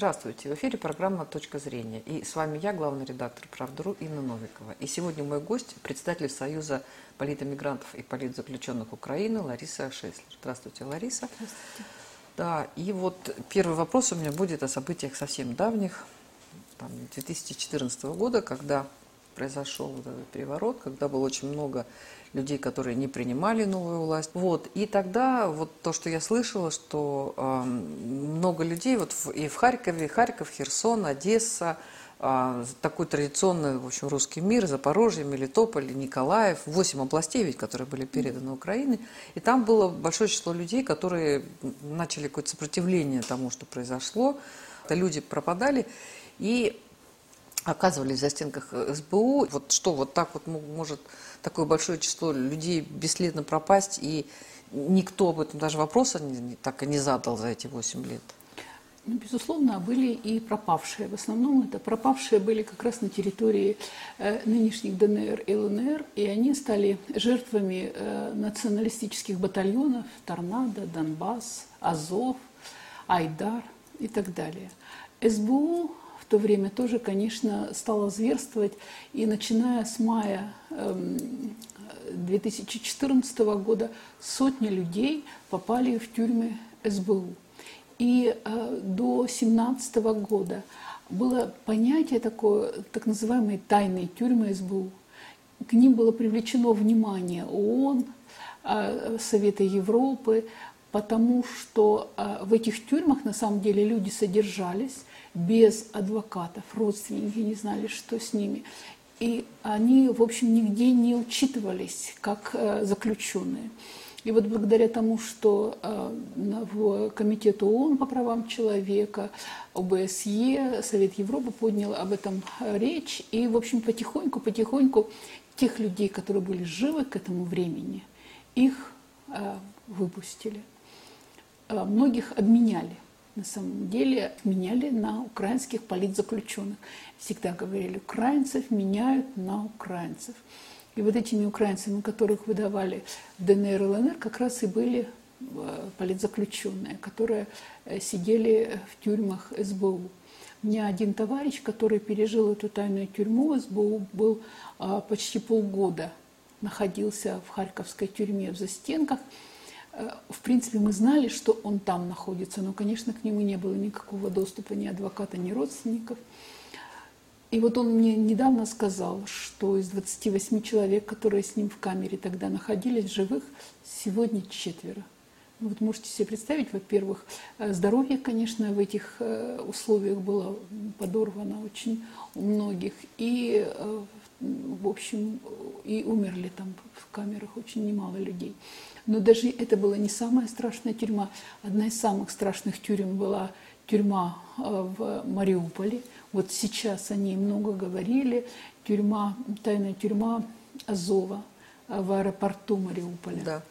Здравствуйте, в эфире программа «Точка зрения». И с вами я, главный редактор «Правдру» Инна Новикова. И сегодня мой гость – председатель Союза политэмигрантов и политзаключенных Украины Лариса Шеслер. Здравствуйте, Лариса. Здравствуйте. Да, и вот первый вопрос у меня будет о событиях совсем давних, там, 2014 года, когда произошел вот этот переворот, когда было очень много людей, которые не принимали новую власть. Вот. И тогда вот то, что я слышала, что э, много людей вот в, и в Харькове, Харьков, Херсон, Одесса, э, такой традиционный, в общем, русский мир, Запорожье, Мелитополь, Николаев, восемь областей ведь, которые были переданы Украине. И там было большое число людей, которые начали какое-то сопротивление тому, что произошло. Это люди пропадали. И оказывались в застенках СБУ. Вот что, вот так вот может такое большое число людей бесследно пропасть, и никто об этом даже вопроса не, так и не задал за эти 8 лет? Ну, безусловно, были и пропавшие. В основном это пропавшие были как раз на территории э, нынешних ДНР и ЛНР, и они стали жертвами э, националистических батальонов Торнадо, Донбасс, Азов, Айдар и так далее. СБУ то время тоже, конечно, стало зверствовать. И начиная с мая 2014 эм, года сотни людей попали в тюрьмы СБУ. И э, до 2017 года было понятие такое, так называемые тайные тюрьмы СБУ. К ним было привлечено внимание ООН, э, Совета Европы, потому что э, в этих тюрьмах на самом деле люди содержались, без адвокатов, родственники не знали, что с ними. И они, в общем, нигде не учитывались как э, заключенные. И вот благодаря тому, что э, в Комитет ООН по правам человека, ОБСЕ, Совет Европы поднял об этом э, речь, и, в общем, потихоньку-потихоньку тех людей, которые были живы к этому времени, их выпустили. Многих обменяли на самом деле меняли на украинских политзаключенных. Всегда говорили, украинцев меняют на украинцев. И вот этими украинцами, которых выдавали в ДНР и ЛНР, как раз и были э, политзаключенные, которые э, сидели в тюрьмах СБУ. У меня один товарищ, который пережил эту тайную тюрьму СБУ, был а, почти полгода находился в харьковской тюрьме в застенках. Э, в принципе, мы знали, что он там находится, но, конечно, к нему не было никакого доступа ни адвоката, ни родственников. И вот он мне недавно сказал, что из 28 человек, которые с ним в камере тогда находились, живых, сегодня четверо. Ну, вот можете себе представить, во-первых, э, здоровье, конечно, в этих э, условиях было подорвано очень у многих. И, в общем, и умерли там в камерах очень немало людей. Но даже это была не самая страшная тюрьма. Одна из самых страшных тюрем была тюрьма э, в Мариуполе. Вот сейчас о ней много говорили. Тюрьма, тайная тюрьма Азова э, в аэропорту Мариуполя. Да.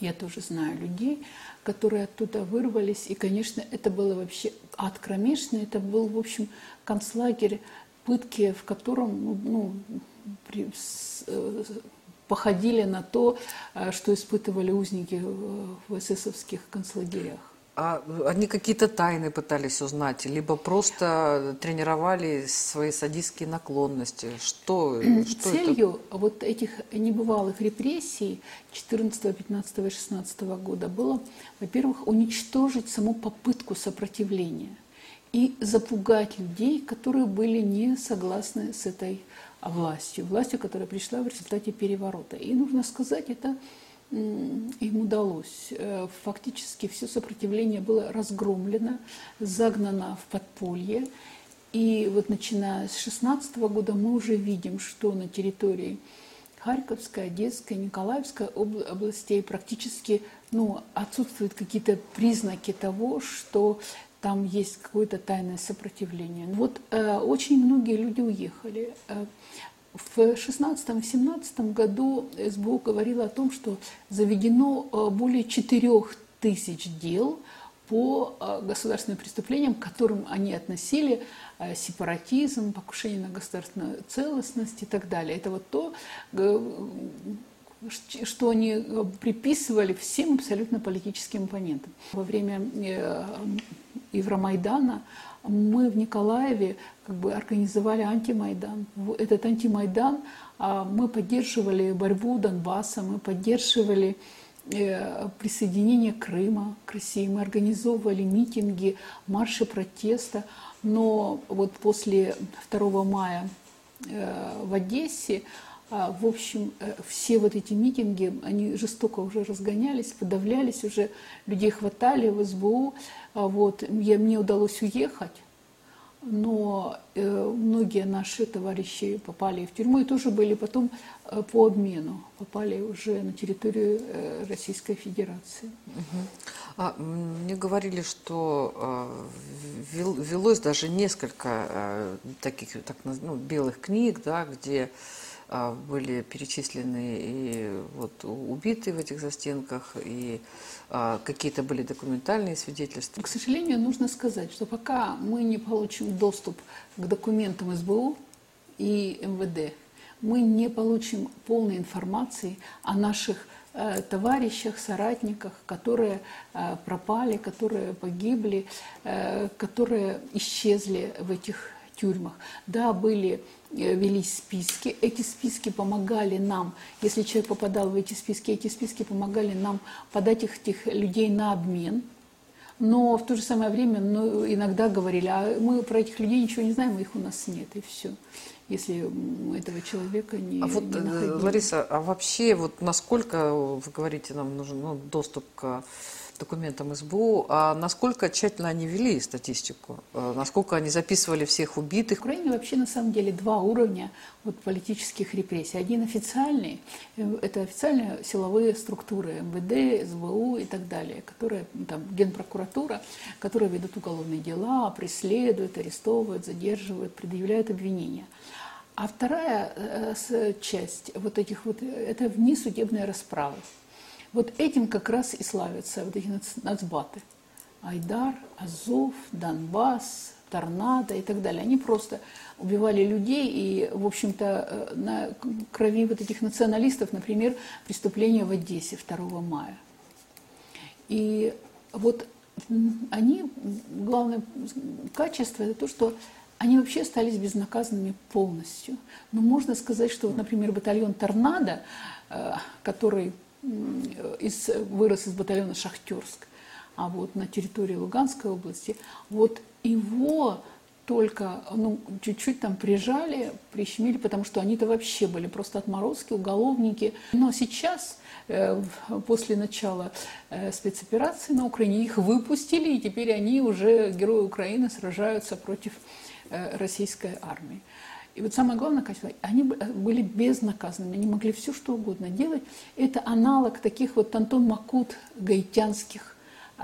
Я тоже знаю людей, которые оттуда вырвались. И, конечно, это было вообще ад кромешный. Это был, в общем, концлагерь пытки, в котором ну, при, с, э, походили на то, э, что испытывали узники в эсэсовских концлагерях. А они какие-то тайны пытались узнать, либо просто тренировали свои садистские наклонности? Что, что Целью это? вот этих небывалых репрессий 14, 15 и 16 года было, во-первых, уничтожить саму попытку сопротивления и запугать людей, которые были не согласны с этой властью, властью, которая пришла в результате переворота. И нужно сказать, это им удалось. Э, фактически все сопротивление было разгромлено, загнано в подполье. И вот начиная с 16 года мы уже видим, что на территории Харьковской, Одесской, Николаевской областей практически ну, отсутствуют какие-то признаки того, что там есть какое-то тайное сопротивление. Вот э, очень многие люди уехали. Э, в 16-17 году СБУ говорила о том, что заведено э, более 4 тысяч дел по э, государственным преступлениям, к которым они относили сепаратизм, покушение на государственную целостность и так далее. Это вот то, что они приписывали всем абсолютно политическим оппонентам. Во время Евромайдана, мы в Николаеве как бы организовали антимайдан. Этот антимайдан а, мы поддерживали борьбу Донбасса, мы поддерживали э, присоединение Крыма к России, мы организовывали митинги, марши протеста. Но вот после 2 мая э, в Одессе в общем, э, все вот эти митинги, они жестоко уже разгонялись, подавлялись, уже людей хватали в СБУ. А вот. Я, мне удалось уехать, но э, многие наши товарищи попали в тюрьму и тоже были потом э, по обмену, попали уже на территорию Российской Федерации. А, мне говорили, что э, велось даже несколько таких так, ну, белых книг, да, где а, были перечислены и вот убитые в этих застенках, и а, какие-то были документальные свидетельства. К сожалению, нужно сказать, что пока мы не получим доступ к документам СБУ и МВД, мы не получим полной информации о наших э, товарищах, соратниках, которые э, пропали, которые погибли, э, которые исчезли в этих тюрьмах. Да, были Э, велись списки. Эти списки помогали нам, если человек попадал в эти списки, эти списки помогали нам подать их, этих людей на обмен. Но в то же самое время ну, иногда говорили, а мы про этих людей ничего не знаем, их у нас нет, и все. Если этого человека не А вот, не э, Лариса, а вообще вот насколько, вы говорите, нам нужен ну, доступ к документам СБУ, а насколько тщательно они вели статистику? Э, насколько они записывали всех убитых? В Украине вообще на самом деле два уровня вот, политических репрессий. Один официальный, э, это официальные силовые структуры МВД, СБУ и так далее, которые, ну, там, Генпрокуратура, которые ведут уголовные дела, преследуют, арестовывают, задерживают, предъявляют обвинения. А вторая э, часть вот этих вот, это внесудебные расправы. Вот этим как раз и славятся вот эти нацбаты. Айдар, Азов, Донбасс, Торнадо и так далее. Они просто убивали людей, и, в общем-то, э, на крови вот этих националистов, например, преступление в Одессе 2 мая. И вот они, главное качество, это то, что они вообще остались безнаказанными полностью. Но можно сказать, что, вот, например, батальон «Торнадо», э, который из, вырос из батальона «Шахтерск», а вот на территории Луганской области, вот его только ну, чуть-чуть там прижали, прищемили, потому что они-то вообще были просто отморозки, уголовники. Но сейчас, э, после начала э, спецоперации на Украине, их выпустили, и теперь они уже, герои Украины, сражаются против э, российской армии. И вот самое главное качество, они были безнаказанными, они могли все что угодно делать. Это аналог таких вот Антон Макут гаитянских э,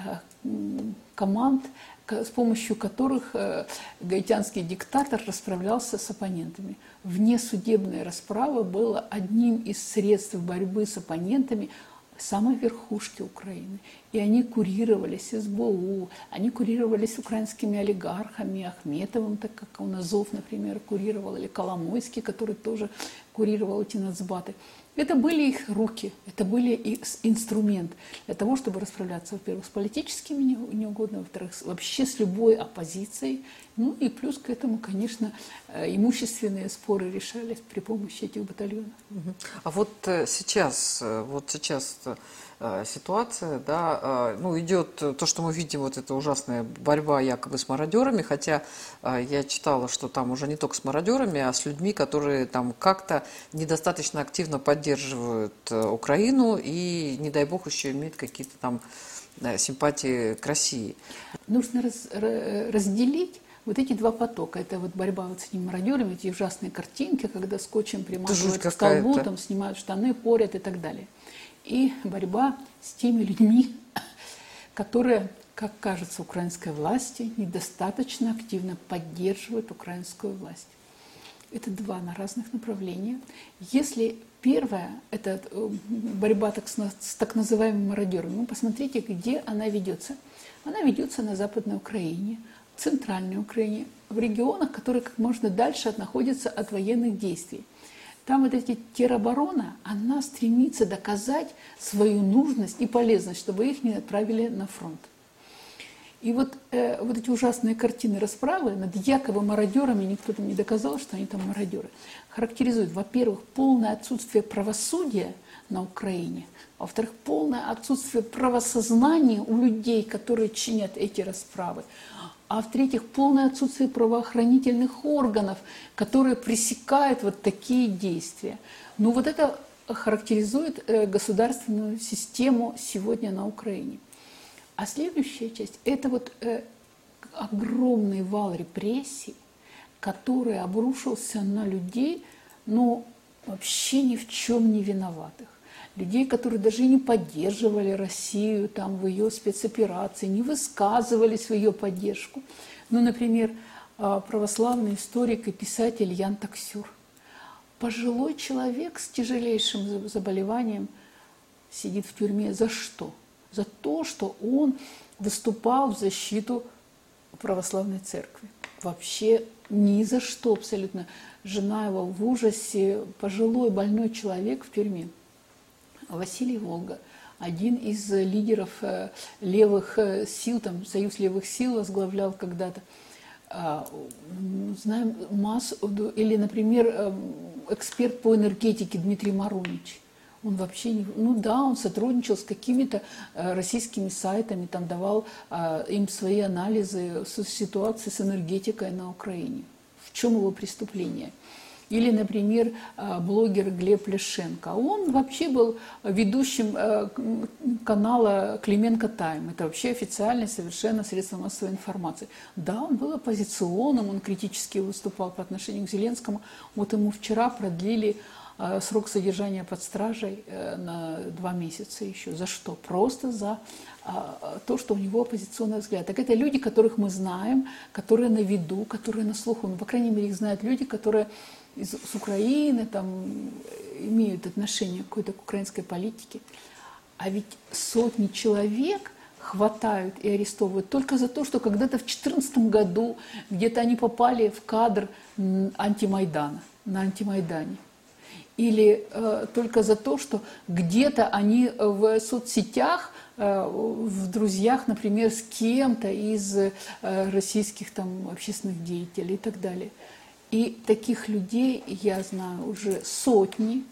команд, с помощью которых э, гаитянский диктатор расправлялся с оппонентами. Внесудебная расправа была одним из средств борьбы с оппонентами самой верхушки Украины. И они курировались СБУ, они курировались украинскими олигархами, Ахметовым, так как он Азов, например, курировал, или Коломойский, который тоже курировал эти нацбаты. Это были их руки, это были их инструмент для того, чтобы расправляться, во-первых, с политическими неугодными, во-вторых, вообще с любой оппозицией. Ну и плюс к этому, конечно, э, имущественные споры решались при помощи этих батальонов. А вот э, сейчас, э, вот сейчас ситуация, да, э, ну, идет то, что мы видим, вот эта ужасная борьба якобы с мародерами, хотя э, я читала, что там уже не только с мародерами, а с людьми, которые там как-то недостаточно активно поддерживают Украину и, не дай бог, еще имеют какие-то там симпатии к России. Нужно раз, разделить вот эти два потока. Это вот борьба вот с этими мародерами, эти ужасные картинки, когда скотчем приматывают к столбу, там снимают штаны, порят и так далее и борьба с теми людьми, которые, как кажется, украинской власти недостаточно активно поддерживают украинскую власть. Это два на разных направления. Если первое – это э, борьба так, с так называемыми мародерами, ну, посмотрите, где она ведется. Она ведется на Западной Украине, в Центральной Украине, в регионах, которые как можно дальше находятся от военных действий – там вот эти тероборона, она стремится доказать свою нужность и полезность, чтобы их не отправили на фронт. И вот, э, вот эти ужасные картины расправы над якобы мародерами, никто там не доказал, что они там мародеры, характеризуют, во-первых, полное отсутствие правосудия на Украине, во-вторых, полное отсутствие правосознания у людей, которые чинят эти расправы, а в-третьих, полное отсутствие правоохранительных органов, которые пресекают вот такие действия. Ну вот это характеризует э, государственную систему сегодня на Украине. А следующая часть – это вот э, огромный вал репрессий, который обрушился на людей, ну, вообще ни в чем не виноватых. Людей, которые даже не поддерживали Россию там, в ее спецоперации, не высказывали свою поддержку. Ну, например, а, православный историк и писатель Ян Таксюр. Пожилой человек с тяжелейшим заболеванием сидит в тюрьме. За что? за то, что он выступал в защиту православной церкви. Вообще ни за что абсолютно. Жена его в ужасе, пожилой больной человек в тюрьме. Василий Волга, один из лидеров э, левых э, сил, там Союз левых сил возглавлял когда-то. А, знаем массу, или, например, э, эксперт по энергетике Дмитрий Марунич – он вообще не... Ну да, он сотрудничал с какими-то э, российскими сайтами, там давал э, им свои анализы ситуации с энергетикой на Украине. В чем его преступление? Или, например, э, блогер Глеб Лешенко. Он вообще был ведущим канала Клименко Тайм. Это вообще официальное совершенно средство массовой информации. Да, он был оппозиционным, он критически выступал по отношению к Зеленскому. Вот ему вчера продлили а, срок содержания под стражей э, на два месяца еще. За что? Просто за то, что у него оппозиционный взгляд. Так это люди, которых мы знаем, которые на виду, которые на слуху. Ну, по крайней мере, их знают люди, которые из, с Украины там, имеют отношение какой-то к украинской политике. А ведь сотни человек хватают и арестовывают только за то, что когда-то в 2014 году где-то они попали в кадр антимайдана, на антимайдане или э, только за то, что где-то они в соцсетях, э, в друзьях, например, с кем-то из э, российских там общественных деятелей и так далее. И таких людей я знаю уже сотни.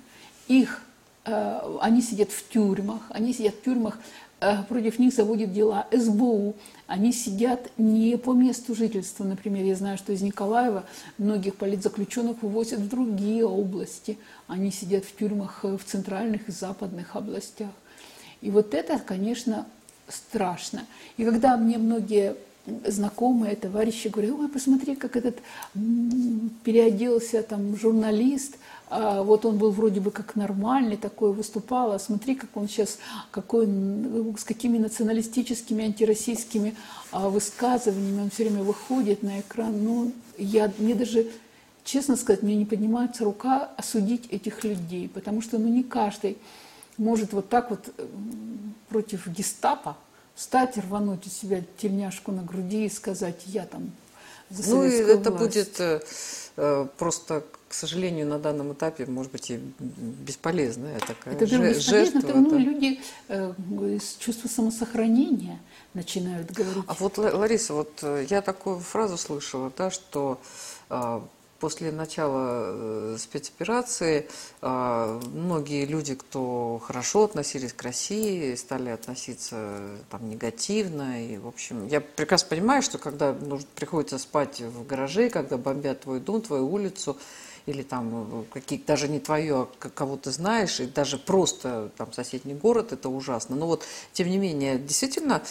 Их, э, они сидят в тюрьмах, они сидят в тюрьмах Э, против них заводит дела СБУ. Они сидят не по месту жительства. Например, я знаю, что из Николаева многих политзаключенных вывозят в другие области. Они сидят в тюрьмах в центральных и западных областях. И вот это, конечно, страшно. И когда мне многие знакомые, товарищи говорят, ой, посмотри, как этот переоделся там журналист, а вот он был вроде бы как нормальный такой, выступал, а смотри, как он сейчас, какой, с какими националистическими, антироссийскими а, высказываниями он все время выходит на экран. Ну, я, мне даже, честно сказать, мне не поднимается рука осудить этих людей, потому что ну, не каждый может вот так вот против гестапо встать, рвануть из себя тельняшку на груди и сказать, я там за Ну и это власть. будет э, э, просто, к сожалению, на данном этапе, может быть, и бесполезная такая это же, бесполезно, жертва. ну, да. люди э, с чувства самосохранения начинают говорить. А вот, Лариса, вот э, я такую фразу слышала, да, что э, после начала э, спецоперации э, многие люди, кто хорошо относились к России, стали относиться э, там негативно. И, в общем, я прекрасно понимаю, что когда приходится спать в гараже, когда бомбят твой дом, твою улицу, или там какие даже не твое, а кого ты знаешь, и даже просто там соседний город, это ужасно. Но вот, тем не менее, действительно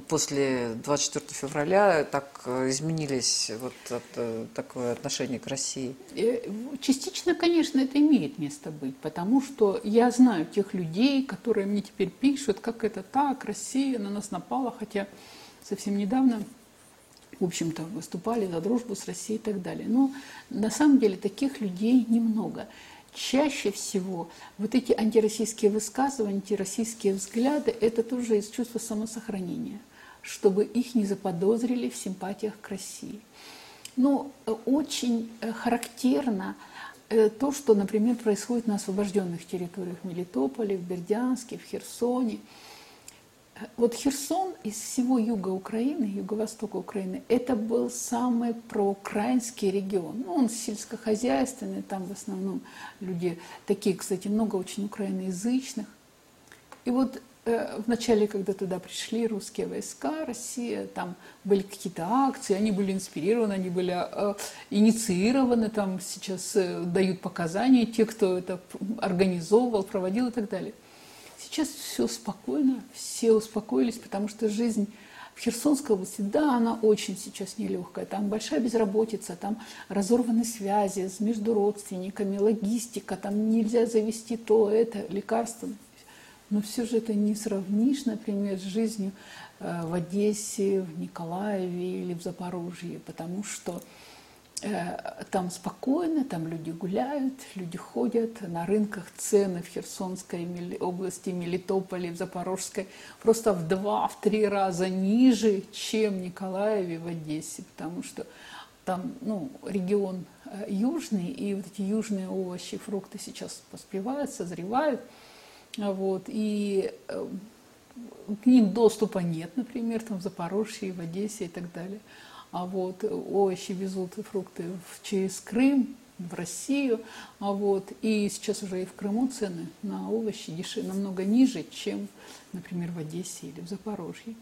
после 24 февраля так э, изменились вот это, такое отношение к России? Э, частично, конечно, это имеет место быть, потому что я знаю тех людей, которые мне теперь пишут, как это так, Россия на нас напала, хотя совсем недавно, в общем-то, выступали за дружбу с Россией и так далее. Но на самом деле таких людей немного чаще всего вот эти антироссийские высказывания, антироссийские взгляды, это тоже из чувства самосохранения, чтобы их не заподозрили в симпатиях к России. Но ну, очень э, характерно э, то, что, например, происходит на освобожденных территориях Мелитополя, в Бердянске, в Херсоне. Вот Херсон из всего юга Украины, юго-востока Украины, это был самый проукраинский регион. Ну, он сельскохозяйственный, там в основном люди такие, кстати, много очень украиноязычных. И вот э, вначале, когда туда пришли русские войска, Россия, там были какие-то акции, они были инспирированы, они были э, инициированы, там сейчас э, дают показания те, кто это организовывал, проводил и так далее. Сейчас все спокойно, все успокоились, потому что жизнь в Херсонской области, да, она очень сейчас нелегкая. Там большая безработица, там разорваны связи между родственниками, логистика, там нельзя завести то, это, лекарства. Но все же это не сравнишь, например, с жизнью э, в Одессе, в Николаеве или в Запорожье, потому что там спокойно, там люди гуляют, люди ходят, на рынках цены в Херсонской области, Мелитополе, в Запорожской просто в два, в три раза ниже, чем в Николаеве, в Одессе, потому что там ну, регион э, южный, и вот эти южные овощи, фрукты сейчас поспевают, созревают, вот, и э, к ним доступа нет, например, там в Запорожье, в Одессе и так далее а вот овощи везут и фрукты через Крым, в Россию, а вот и сейчас уже и в Крыму цены на овощи дешевле, намного ниже, чем, например, в Одессе или в Запорожье.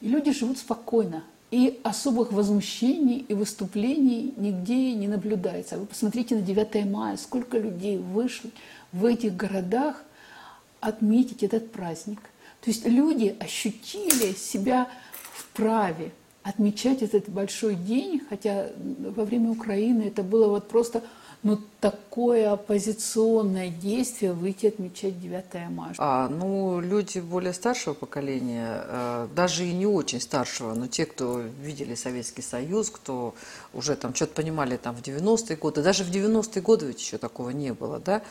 И люди живут спокойно, и особых возмущений и выступлений нигде не наблюдается. Вы посмотрите на 9 мая, сколько людей вышли в этих городах отметить этот праздник. То есть люди ощутили себя вправе отмечать этот большой день, хотя во время Украины это было вот просто ну, такое оппозиционное действие выйти отмечать 9 мая. А, ну, люди более старшего поколения, э, даже и не очень старшего, но те, кто видели Советский Союз, кто уже там что-то понимали там в 90-е годы, даже в 90-е годы ведь еще такого не было, да,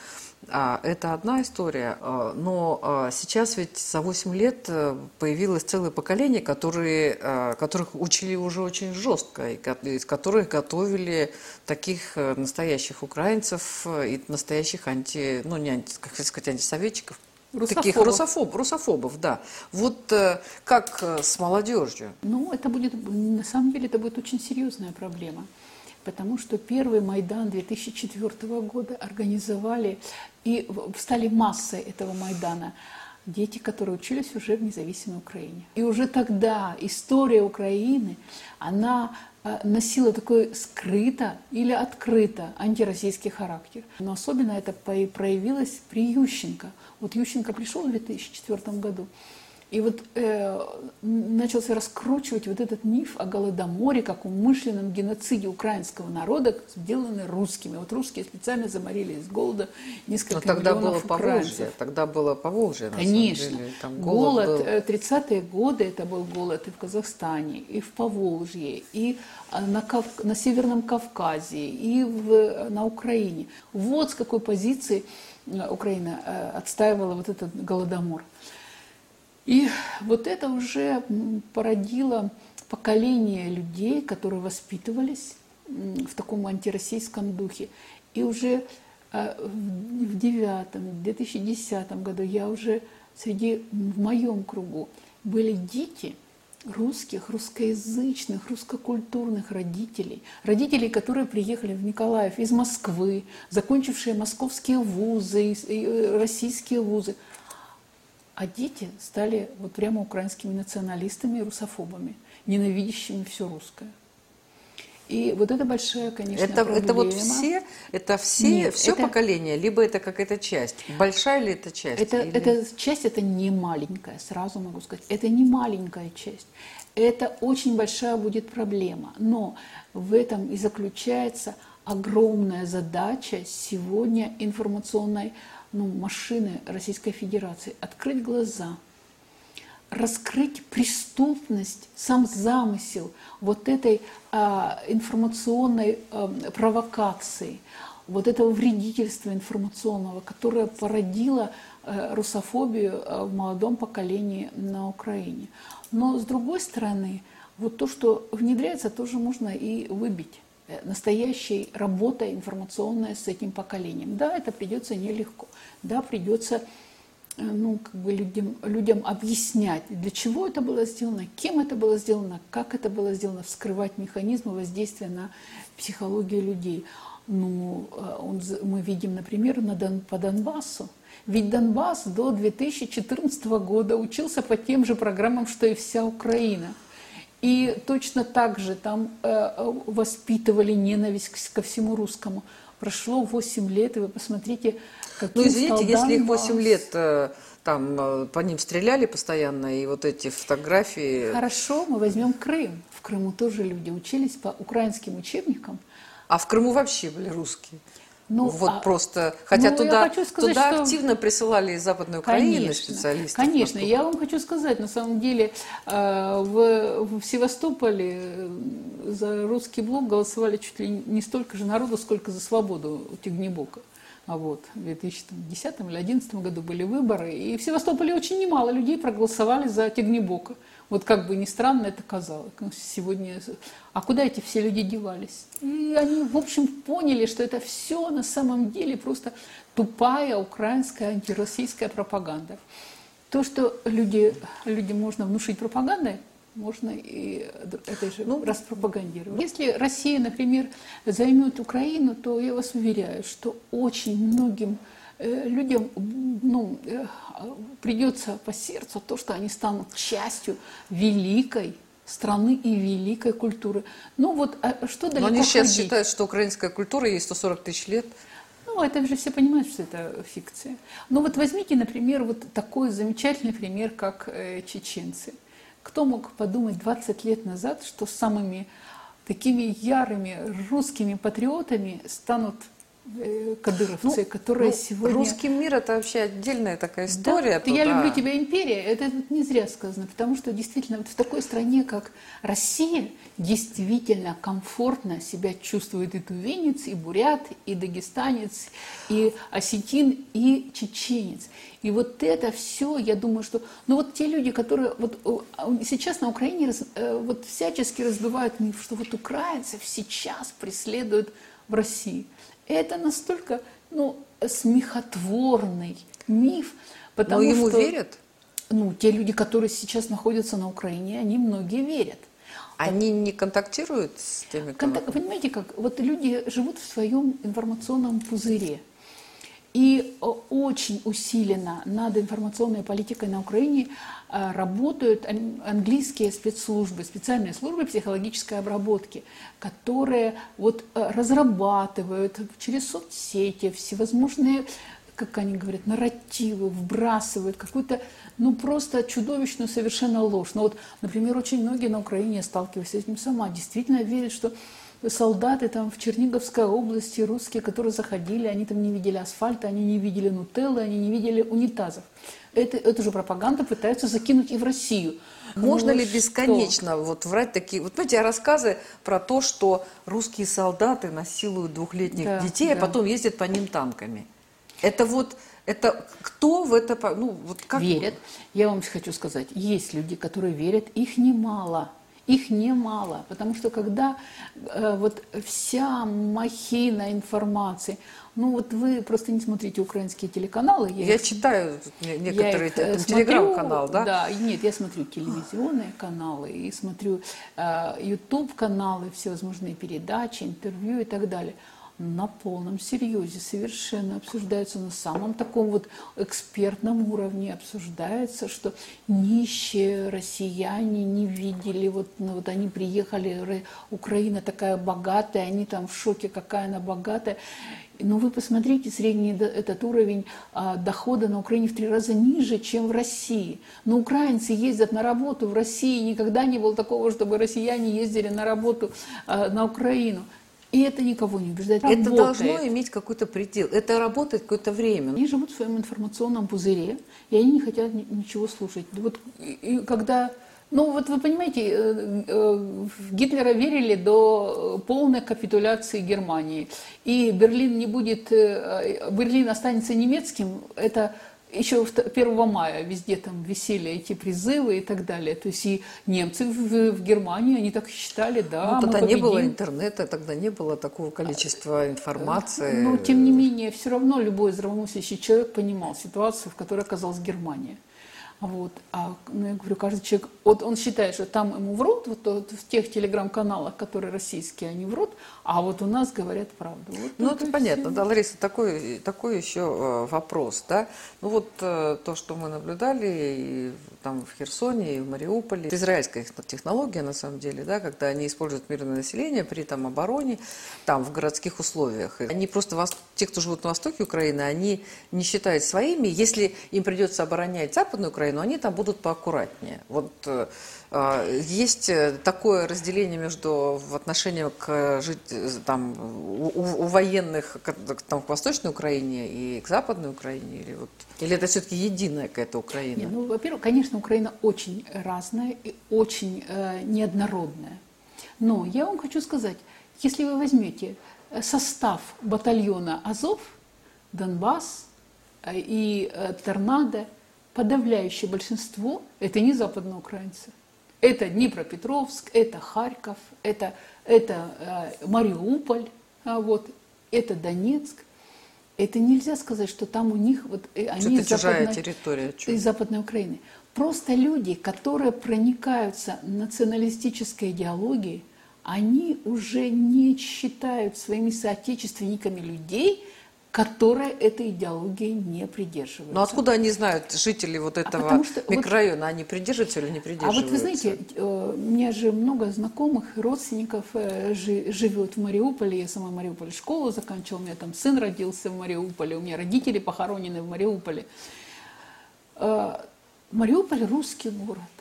это одна история, а, но а, сейчас ведь за 8 лет э, появилось целое поколение, которые, которых учили уже очень жестко, из которых готовили таких э, настоящих украинцев э, и настоящих анти, ну не анти, как сказать, антисоветчиков, Русофобов. Таких русофоб, русофобов, да. Вот как с молодежью? Ну, это будет, на самом деле, это будет очень серьезная проблема потому что первый Майдан 2004 года организовали и стали массой этого Майдана дети, которые учились уже в независимой Украине. И уже тогда история Украины, она э, носила такой скрыто или открыто антироссийский характер. Но особенно это проявилось при Ющенко. Вот Ющенко пришел в 2004 году, и вот э, начался раскручивать вот этот миф о Голодоморе, как умышленном геноциде украинского народа, сделанный русскими. Вот русские специально заморили из голода несколько Но тогда миллионов было украинцев. Поволжье, тогда было Поволжье, на Конечно. самом деле. Там голод, голод был... 30-е э, годы это был голод и в Казахстане, и в Поволжье, и э, на, Кав... на Северном Кавказе, и в... на Украине. Вот с какой позиции э, Украина отстаивала вот этот Голодомор. И вот это уже породило поколение людей, которые воспитывались в таком антироссийском духе. И уже а, в девятом, 2010 году я уже среди, в моем кругу были дети русских, русскоязычных, русскокультурных родителей. Родителей, которые приехали в Николаев из Москвы, закончившие московские вузы, э, российские вузы. А дети стали вот прямо украинскими националистами и русофобами, ненавидящими все русское. И вот это большая, конечно, это, проблема. Это вот все, это все, Нет, все это, поколение, либо это какая-то часть. Большая ли это часть? Это, или... эта часть это не маленькая, сразу могу сказать. Это не маленькая часть. Это очень большая будет проблема. Но в этом и заключается огромная задача сегодня информационной ну, машины Российской Федерации, открыть глаза, раскрыть преступность, сам замысел вот этой а, информационной а, провокации, вот этого вредительства информационного, которое породило а, русофобию а, в молодом поколении на Украине. Но с другой стороны, вот то, что внедряется, тоже можно и выбить. Э, настоящей работой информационной с этим поколением. Да, это придется нелегко. Да, придется ну, как бы людям, людям объяснять, для чего это было сделано, кем это было сделано, как это было сделано, вскрывать механизмы воздействия на психологию людей. Ну, э, он, мы видим, например, на Дон, по Донбассу. Ведь Донбасс до 2014 года учился по тем же программам, что и вся Украина. И точно так же там э, воспитывали ненависть ко всему русскому. Прошло 8 лет, и вы посмотрите, каким Ну, извините, если их 8 лет э, там э, по ним стреляли постоянно, и вот эти фотографии... Хорошо, мы возьмем Крым. В Крыму тоже люди учились по украинским учебникам. А в Крыму вообще были русские? Ну, вот а, просто, хотя ну, туда, сказать, туда что... активно присылали из Западной Украины конечно, специалистов. Конечно, я вам хочу сказать, на самом деле э, в, в Севастополе э, за русский блок голосовали чуть ли не столько же народу, сколько за свободу у Тегнебока. А вот в 2010 или 2011 году были выборы, и в Севастополе очень немало людей проголосовали за Тегнебока. Вот как бы ни странно это казалось. Сегодня... А куда эти все люди девались? И они, в общем, поняли, что это все на самом деле просто тупая украинская антироссийская пропаганда. То, что люди, людям можно внушить пропагандой, можно и это же ну, распропагандировать. Если Россия, например, займет Украину, то я вас уверяю, что очень многим Э, людям ну, э, придется по сердцу то, что они станут частью великой страны и великой культуры. Ну вот, а что далеко Но они сейчас ходить? считают, что украинская культура ей 140 тысяч лет. Ну, это же все понимают, что это фикция. Но вот возьмите, например, вот такой замечательный пример, как э, чеченцы. Кто мог подумать 20 лет назад, что самыми такими ярыми русскими патриотами станут кадыровцы, ну, которые ну, сегодня... Русский мир – это вообще отдельная такая история. Да, туда. я люблю тебя, империя. Это не зря сказано, потому что действительно вот в такой стране, как Россия, действительно комфортно себя чувствует и тувинец, и бурят, и дагестанец, и осетин, и чеченец. И вот это все, я думаю, что... Ну вот те люди, которые вот сейчас на Украине э, вот всячески раздувают миф, что вот украинцев сейчас преследуют в России – это настолько ну, смехотворный миф, потому Но ему что... верят? Ну, те люди, которые сейчас находятся на Украине, они многие верят. Они не контактируют с теми, кто... Контак... Понимаете как? Вот люди живут в своем информационном пузыре. И э, очень усиленно над информационной политикой на Украине э, работают английские спецслужбы, специальные службы психологической обработки, которые вот э, разрабатывают через соцсети всевозможные как они говорят, нарративы, вбрасывают какую-то, ну, просто чудовищную совершенно ложь. Ну, вот, например, очень многие на Украине, сталкиваясь с этим сама, действительно верят, что солдаты там в Черниговской области, русские, которые заходили, они там не видели асфальта, они не видели нутеллы, они не видели унитазов. Это, эту же пропаганду пытаются закинуть и в Россию. Можно ну, ли бесконечно что? вот врать такие... Вот знаете, рассказы про то, что русские солдаты насилуют двухлетних да, детей, а да. а потом ездят по ним танками. Это вот... Это кто в это... Ну, вот как... Верят. Я вам хочу сказать, есть люди, которые верят, их немало. Их немало, потому что когда э, вот вся махина информации, ну вот вы просто не смотрите украинские телеканалы. Я, я их, читаю некоторые, я их телеграм-канал, да? Да, нет, я смотрю телевизионные каналы и смотрю э, YouTube-каналы, всевозможные передачи, интервью и так далее на полном серьезе совершенно обсуждается на самом таком вот экспертном уровне обсуждается, что нищие россияне не видели, вот, ну, вот они приехали, Украина такая богатая, они там в шоке, какая она богатая. Но вы посмотрите, средний этот уровень а, дохода на Украине в три раза ниже, чем в России. Но украинцы ездят на работу в России, никогда не было такого, чтобы россияне ездили на работу а, на Украину. И это никого не убеждает. Это работает. должно иметь какой-то предел. Это работает какое-то время. Они живут в своем информационном пузыре, и они не хотят ничего слушать. Вот и когда ну вот вы понимаете, э, э, в Гитлера верили до полной капитуляции Германии. И Берлин не будет, э, Берлин останется немецким, это еще 1 мая везде там висели эти призывы и так далее. То есть и немцы в, в Германии, они так считали, да, ну, тогда не было интернета, тогда не было такого количества информации. Но, тем не менее, все равно любой здравомыслящий человек понимал ситуацию, в которой оказалась Германия. Вот. А ну, я говорю, каждый человек, вот он считает, что там ему врут, вот, вот в тех телеграм-каналах, которые российские, они врут, а вот у нас говорят правду. Вот ну, это, понятно. Да, Лариса, такой, такой еще э, вопрос, да. Ну, вот э, то, что мы наблюдали и там в Херсоне, и в Мариуполе, израильская технология, на самом деле, да, когда они используют мирное население при там обороне, там, в городских условиях. Они просто, те, кто живут на востоке Украины, они не считают своими, если им придется оборонять западную Украину, они там будут поаккуратнее. Вот э, есть э, такое разделение между в отношении к жить, там, у, у военных к, там, к Восточной Украине и к Западной Украине? Или, вот, или это все-таки единая какая-то Украина? Нет, ну, во-первых, конечно, Украина очень разная и очень э, неоднородная. Но я вам хочу сказать, если вы возьмете э, состав батальона Азов, Донбасс и э, Торнадо, подавляющее большинство – это не западноукраинцы. Это Днепропетровск, это Харьков, это, это э, Мариуполь, а вот, это Донецк. Это нельзя сказать, что там у них вот э, они из западной, территория, из Западной Украины. Просто люди, которые проникаются националистической идеологией, они уже не считают своими соотечественниками людей – которые этой идеологией не придерживаются. Но откуда они знают, жители вот а этого а что, микрорайона, вот, они придерживаются или не придерживаются? А вот вы знаете, э, у меня же много знакомых, родственников э, живет в Мариуполе, я сама в Мариуполе школу заканчивала, у меня там сын родился в Мариуполе, у меня родители похоронены в Мариуполе. Э, Мариуполь – русский город.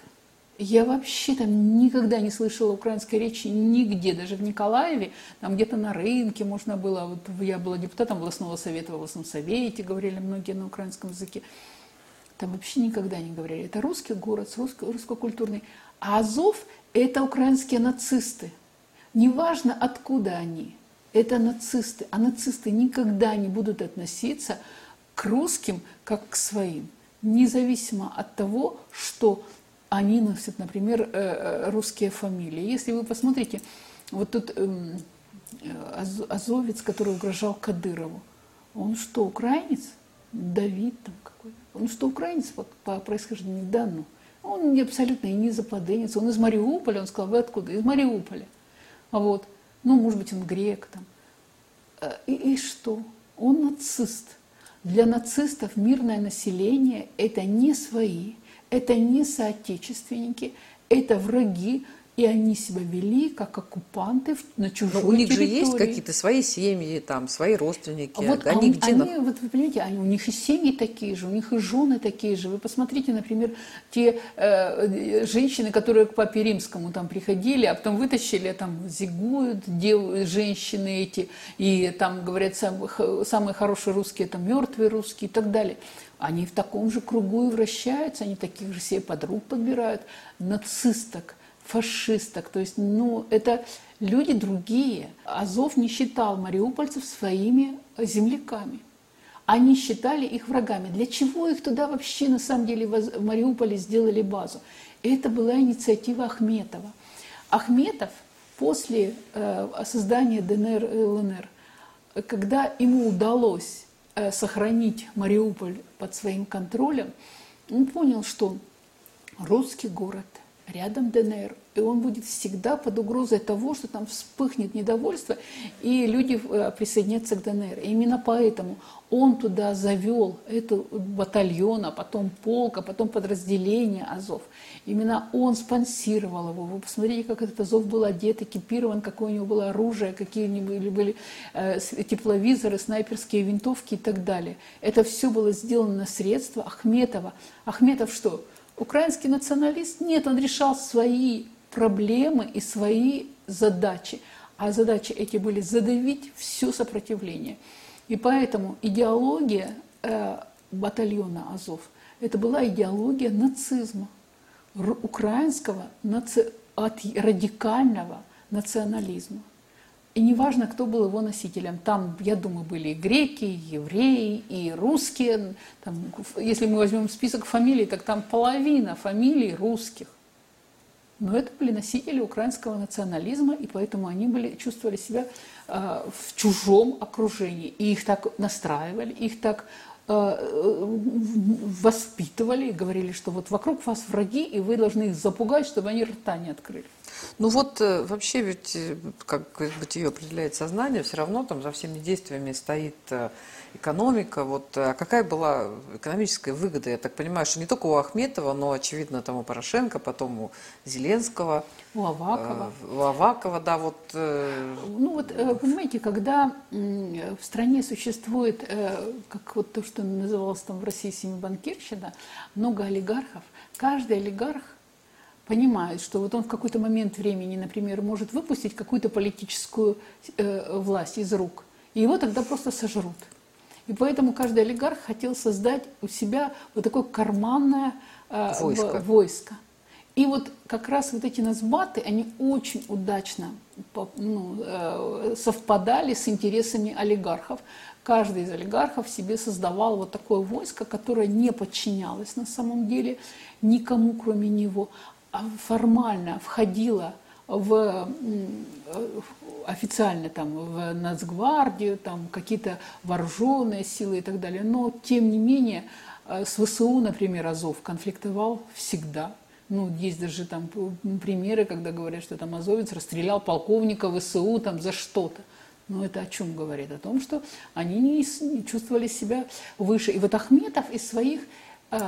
Я вообще там никогда не слышала украинской речи нигде, даже в Николаеве, там где-то на рынке можно было, вот я была депутатом областного совета, в областном совете говорили многие на украинском языке. Там вообще никогда не говорили. Это русский город, русско, русско-культурный. А Азов – это украинские нацисты. Неважно, откуда они. Это нацисты. А нацисты никогда не будут относиться к русским как к своим. Независимо от того, что они носят, например, э, э, русские фамилии. Если вы посмотрите, вот тут эм, азовец, который угрожал Кадырову, он что, украинец? Давид там какой-то. Он что, украинец по, по происхождению? Да, ну. Он абсолютно и не западенец. Он из Мариуполя. Он сказал, вы откуда? Из Мариуполя. А вот. Ну, может быть, он грек там. Э, и, и что? Он нацист. Для нацистов мирное население – это не свои, это не соотечественники, это враги, и они себя вели как оккупанты на чужой Но у них территории. же есть какие-то свои семьи, там, свои родственники. А вот они, где они, вот вы понимаете, они, у них и семьи такие же, у них и жены такие же. Вы посмотрите, например, те э, женщины, которые к папе римскому там приходили, а потом вытащили, там зигуют дев, женщины эти, и там говорят, сам, самые хорошие русские, это мертвые русские и так далее. Они в таком же кругу и вращаются, они таких же себе подруг подбирают, нацисток – фашисток. То есть, ну, это люди другие. Азов не считал мариупольцев своими земляками. Они считали их врагами. Для чего их туда вообще на самом деле в Мариуполе сделали базу? Это была инициатива Ахметова. Ахметов после э, создания ДНР и ЛНР, когда ему удалось э, сохранить Мариуполь под своим контролем, он понял, что русский город – рядом ДНР. И он будет всегда под угрозой того, что там вспыхнет недовольство, и люди э, присоединятся к ДНР. И именно поэтому он туда завел эту батальон, а потом полк, а потом подразделение Азов. Именно он спонсировал его. Вы посмотрите, как этот Азов был одет, экипирован, какое у него было оружие, какие у него были, были э, тепловизоры, снайперские винтовки и так далее. Это все было сделано на средства Ахметова. Ахметов что? Украинский националист, нет, он решал свои проблемы и свои задачи. А задачи эти были задавить все сопротивление. И поэтому идеология э, батальона Азов – это была идеология нацизма, украинского наци... от радикального национализма. И неважно, кто был его носителем. Там, я думаю, были и греки, и евреи, и русские. Там, если мы возьмем список фамилий, так там половина фамилий русских. Но это были носители украинского национализма, и поэтому они были, чувствовали себя э, в чужом окружении. И их так настраивали, их так э, воспитывали, говорили, что вот вокруг вас враги, и вы должны их запугать, чтобы они рта не открыли. Ну вот э, вообще ведь, э, как бытие определяет сознание, все равно там за всеми действиями стоит э, экономика. Вот а какая была экономическая выгода? Я так понимаю, что не только у Ахметова, но, очевидно, там у Порошенко, потом у Зеленского. У Авакова. У Авакова, да, вот. Ну вот, понимаете, когда в стране существует, как вот то, что называлось там в России семибанкирщина, много олигархов, каждый олигарх понимает, что вот он в какой-то момент времени, например, может выпустить какую-то политическую э, власть из рук, и его тогда просто сожрут. И поэтому каждый олигарх хотел создать у себя вот такое карманное э, войско. войско. И вот как раз вот эти назбаты, они очень удачно ну, э, совпадали с интересами олигархов. Каждый из олигархов себе создавал вот такое войско, которое не подчинялось на самом деле никому, кроме него, формально входила в официально там в Нацгвардию, там какие-то вооруженные силы и так далее. Но тем не менее э, с ВСУ, например, Азов конфликтовал всегда. Ну, есть даже там примеры, когда говорят, что там Азовец расстрелял полковника ВСУ там за что-то. Но это о чем говорит? О том, что они не чувствовали себя выше. И вот Ахметов из своих э,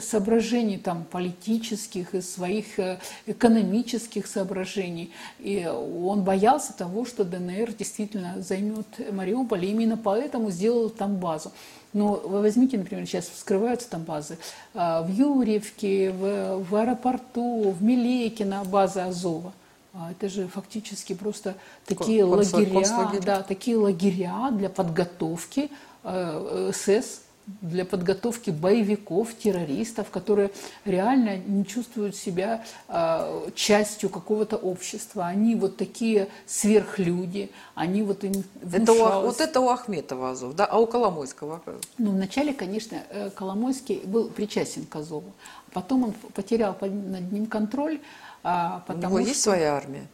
соображений там, политических, из своих э, экономических соображений. И он боялся того, что ДНР действительно займет Мариуполь, и именно поэтому сделал там базу. Но вы возьмите, например, сейчас вскрываются там базы а, в Юрьевке, в, в аэропорту, в Милейкино база Азова. А это же фактически просто такие лагеря, да, такие лагеря для подготовки э, СС для подготовки боевиков, террористов, которые реально не чувствуют себя э, частью какого-то общества. Они вот такие сверхлюди, они вот им это у, Вот это у Ахметова Азов, да? А у Коломойского? Ну, вначале, конечно, э, Коломойский был причастен к Азову. Потом он потерял над ним контроль. А, потому у него есть своя армия?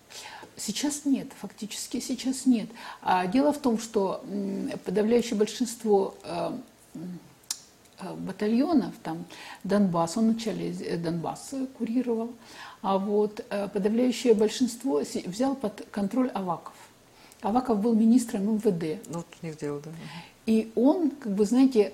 Сейчас нет, фактически сейчас нет. А дело в том, что подавляющее большинство Э, батальонов, там Донбасс, он вначале э, Донбасс курировал, а вот э, подавляющее большинство взял под контроль Аваков. Аваков был министром МВД. Ну, вот у них дело, да. И он, как бы, знаете,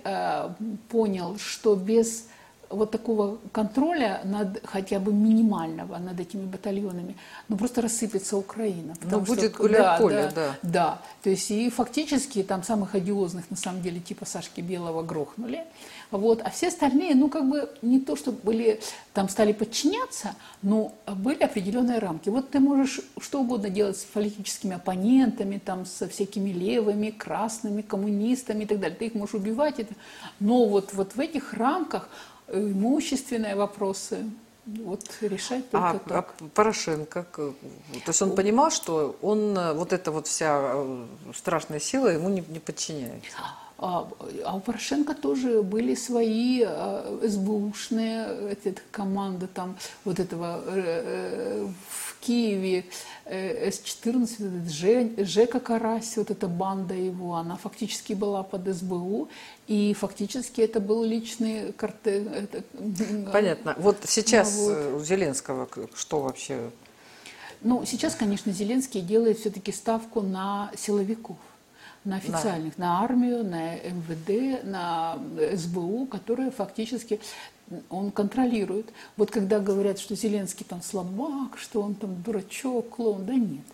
понял, что без вот такого контроля над, хотя бы минимального над этими батальонами, ну просто рассыпется Украина. Ну будет что, гулять да, поле, да, да. Да, то есть и фактически там самых одиозных на самом деле типа Сашки Белого грохнули, вот, а все остальные, ну как бы не то, что были, там стали подчиняться, но были определенные рамки. Вот ты можешь что угодно делать с политическими оппонентами, там со всякими левыми, красными, коммунистами и так далее, ты их можешь убивать, это, но вот, вот в этих рамках имущественные вопросы. Вот решать только а, так. А Порошенко, то есть он понимал, что он, вот эта вот вся э, страшная сила ему не, не подчиняется? А, а у Порошенко тоже были свои э, СБУшные эти, команды, там вот этого э, в Киеве С-14, Жека Карась, вот эта банда его, она фактически была под СБУ, и фактически это был личный картель. Это... Понятно. Вот сейчас ну, вот. Э, у Зеленского что вообще? Ну, сейчас, конечно, Зеленский делает все-таки ставку на силовиков на официальных, да. на армию, на МВД, на СБУ, которые фактически он контролирует. Вот когда говорят, что Зеленский там слабак, что он там дурачок, клоун, да нет.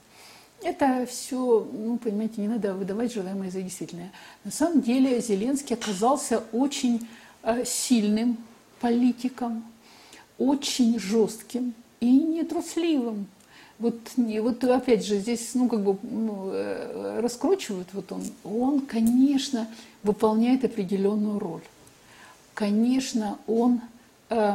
Это все, ну, понимаете, не надо выдавать желаемое за действительное. На самом деле Зеленский оказался очень э, сильным политиком, очень жестким и нетрусливым. Вот, и вот опять же здесь, ну, как бы ну, э, раскручивают вот он. Он, конечно, выполняет определенную роль. Конечно, он э,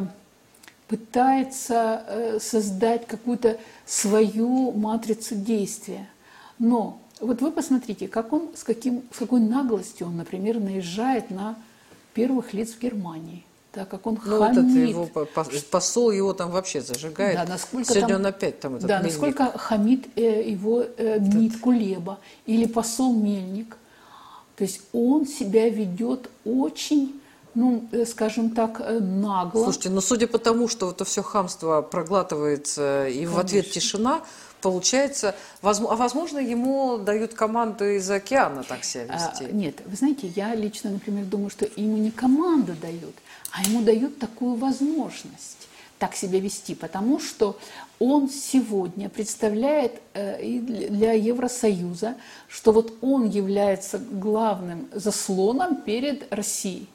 пытается э, создать какую-то свою матрицу действия. Но вот вы посмотрите, как он, с, каким, с какой наглостью он, например, наезжает на первых лиц в Германии так как он ну, хамит. этот его посол его там вообще зажигает. Да, насколько Сегодня там, он опять там этот Да, мельник. насколько хамит э, его э, МИД Кулеба или посол Мельник. То есть он себя ведет очень ну, э, скажем так, э, нагло. Слушайте, ну судя по тому, что это все хамство проглатывается и Конечно. в ответ тишина, получается, а возможно, ему дают команду из океана так себя а, вести? А, нет, вы знаете, я лично, например, думаю, что ему не команду дают, а ему дают такую возможность так себя вести, потому что он сегодня представляет э, для Евросоюза, что вот он является главным заслоном перед Россией.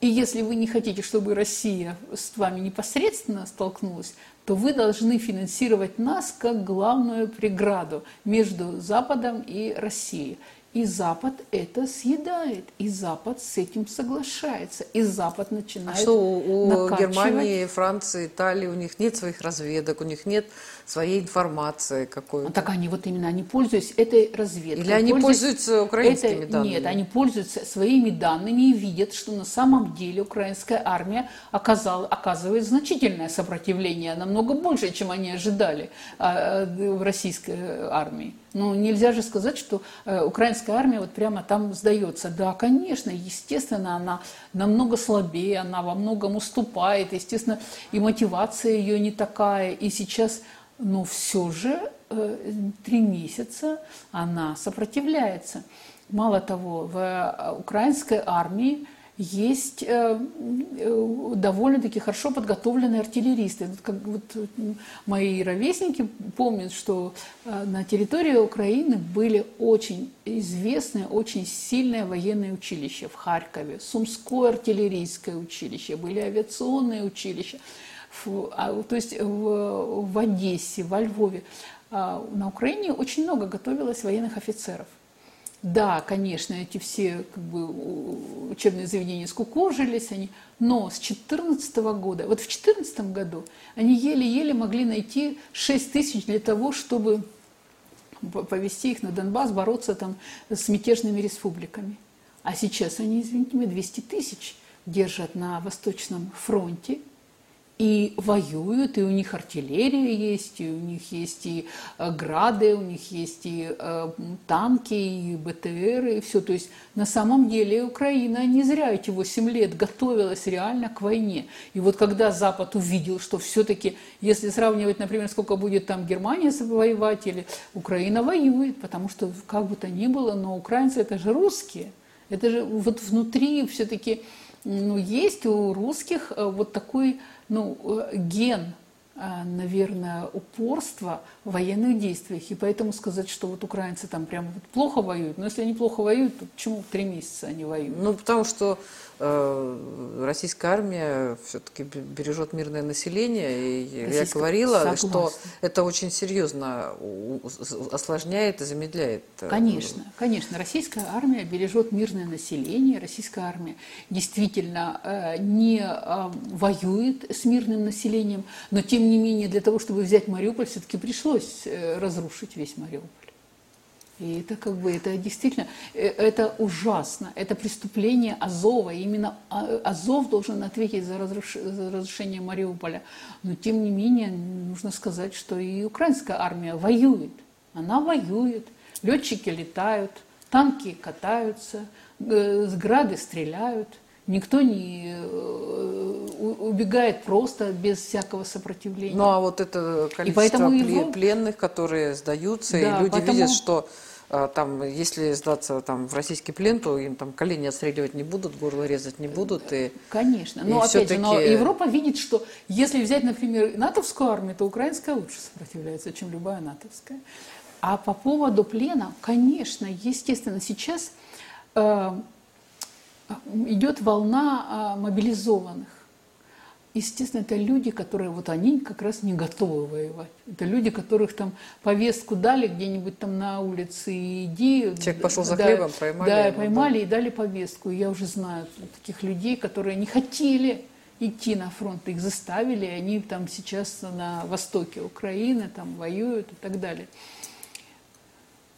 И если вы не хотите, чтобы Россия с вами непосредственно столкнулась, то вы должны финансировать нас как главную преграду между Западом и Россией. И Запад это съедает, и Запад с этим соглашается, и Запад начинает а что у накачивать. Германии, Франции, Италии у них нет своих разведок, у них нет своей информации какой-то. Ну, так они вот именно, они пользуются этой разведкой. Или они пользуются украинскими это, данными? Нет, они пользуются своими данными и видят, что на самом деле украинская армия оказала, оказывает значительное сопротивление, намного больше, чем они ожидали а, а, в российской армии. Ну, нельзя же сказать, что э, украинская армия вот прямо там сдается. Да, конечно, естественно, она намного слабее, она во многом уступает, естественно, и мотивация ее не такая. И сейчас но все же э, три месяца она сопротивляется. Мало того, в э, украинской армии есть э, довольно-таки хорошо подготовленные артиллеристы. Вот, как, вот мои ровесники помнят, что на территории Украины были очень известные, очень сильные военные училища в Харькове, Сумское артиллерийское училище, были авиационные училища. А, то есть в, в Одессе, во Львове, а, на Украине очень много готовилось военных офицеров. Да, конечно, эти все как бы, учебные заведения скукожились, они, но с 2014 года, вот в 2014 году они еле-еле могли найти 6 тысяч для того, чтобы повести их на Донбасс, бороться там с мятежными республиками. А сейчас они, извините меня, 200 тысяч держат на Восточном фронте – и воюют, и у них артиллерия есть, и у них есть и э, грады, у них есть и э, танки, и БТР, и все. То есть на самом деле Украина не зря эти 8 лет готовилась реально к войне. И вот когда Запад увидел, что все-таки, если сравнивать, например, сколько будет там Германия воевать, или Украина воюет, потому что как бы то ни было, но украинцы это же русские. Это же вот внутри все-таки ну, есть у русских э, вот такой ну, э, ген, э, наверное, упорства в военных действиях. И поэтому сказать, что вот украинцы там прямо вот плохо воюют, но если они плохо воюют, то почему три месяца они воюют? Ну, потому что российская армия все-таки бережет мирное население. И Российская... я говорила, Согласна. что это очень серьезно осложняет и замедляет. Э, конечно, конечно. Российская армия бережет мирное население. Российская армия действительно э, не э, воюет с мирным населением, но тем не менее для того, чтобы взять Мариуполь, все-таки пришлось э, разрушить весь Мариуполь. И это как бы, это действительно, э, это ужасно. Это преступление Азова. И именно а, Азов должен ответить за, разруш, за разрушение Мариуполя. Но тем не менее, нужно сказать, что и украинская армия воюет. Она воюет. Летчики летают, танки катаются, э, грады стреляют. Никто не э, убегает просто без всякого сопротивления. Ну а вот это количество его... пленных, которые сдаются, да, и люди поэтому... видят, что там, если сдаться там, в российский плен, то им там колени отстреливать не будут, горло резать не будут. И, Конечно. Но, и опять же, но Европа видит, что если взять, например, натовскую армию, то украинская лучше сопротивляется, чем любая натовская. А по поводу плена, конечно, естественно, сейчас э, идет волна э, мобилизованных. Естественно, это люди, которые вот они как раз не готовы воевать. Это люди, которых там повестку дали где-нибудь там на улице, и иди. Человек пошел за да, хлебом, поймали. Да, его, поймали да. и дали повестку. И я уже знаю таких людей, которые не хотели идти на фронт, их заставили, и они там сейчас на востоке Украины там воюют и так далее.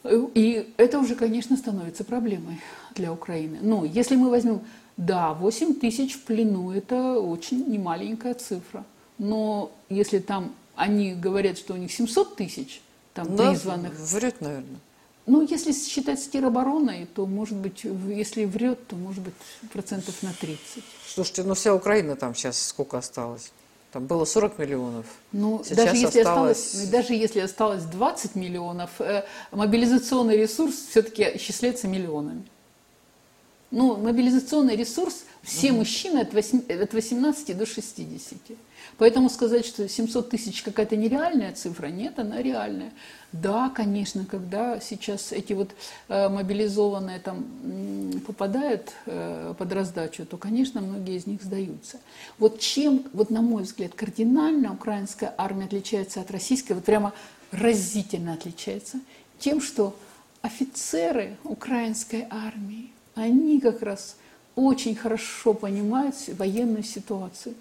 И это уже, конечно, становится проблемой для Украины. Но если мы возьмем, да, 8 тысяч в плену – это очень немаленькая цифра. Но если там они говорят, что у них 700 тысяч там да, призванных. Врет, наверное. Ну, если считать с теробороной, то, может быть, если врет, то, может быть, процентов на 30. Слушайте, ну вся Украина там сейчас сколько осталось? Там было 40 миллионов. Ну, даже если, осталось... осталось, даже если осталось 20 миллионов, э, мобилизационный ресурс все-таки исчисляется миллионами. Ну, мобилизационный ресурс все угу. мужчины от, 8, от 18 до 60. Поэтому сказать, что 700 тысяч какая-то нереальная цифра, нет, она реальная. Да, конечно, когда сейчас эти вот э, мобилизованные там попадают э, под раздачу, то, конечно, многие из них сдаются. Вот чем, вот на мой взгляд, кардинально украинская армия отличается от российской, вот прямо разительно отличается, тем, что офицеры украинской армии, они как раз очень хорошо понимают военную ситуацию.